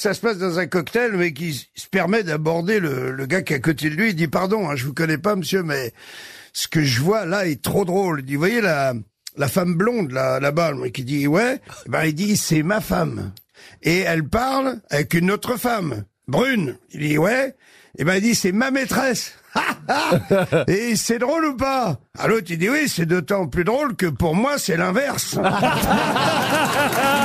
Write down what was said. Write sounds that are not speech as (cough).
Ça se passe dans un cocktail, mais qui se permet d'aborder le, le gars qui est à côté de lui. Il dit, pardon, hein, je vous connais pas, monsieur, mais ce que je vois là est trop drôle. Il dit, voyez la, la femme blonde là, là-bas, le mec, dit, ouais. Eh ben, il dit, c'est ma femme. Et elle parle avec une autre femme, brune. Il dit, ouais. Et ben, il dit, c'est ma maîtresse. (laughs) Et c'est drôle ou pas? À l'autre, il dit, oui, c'est d'autant plus drôle que pour moi, c'est l'inverse. (laughs)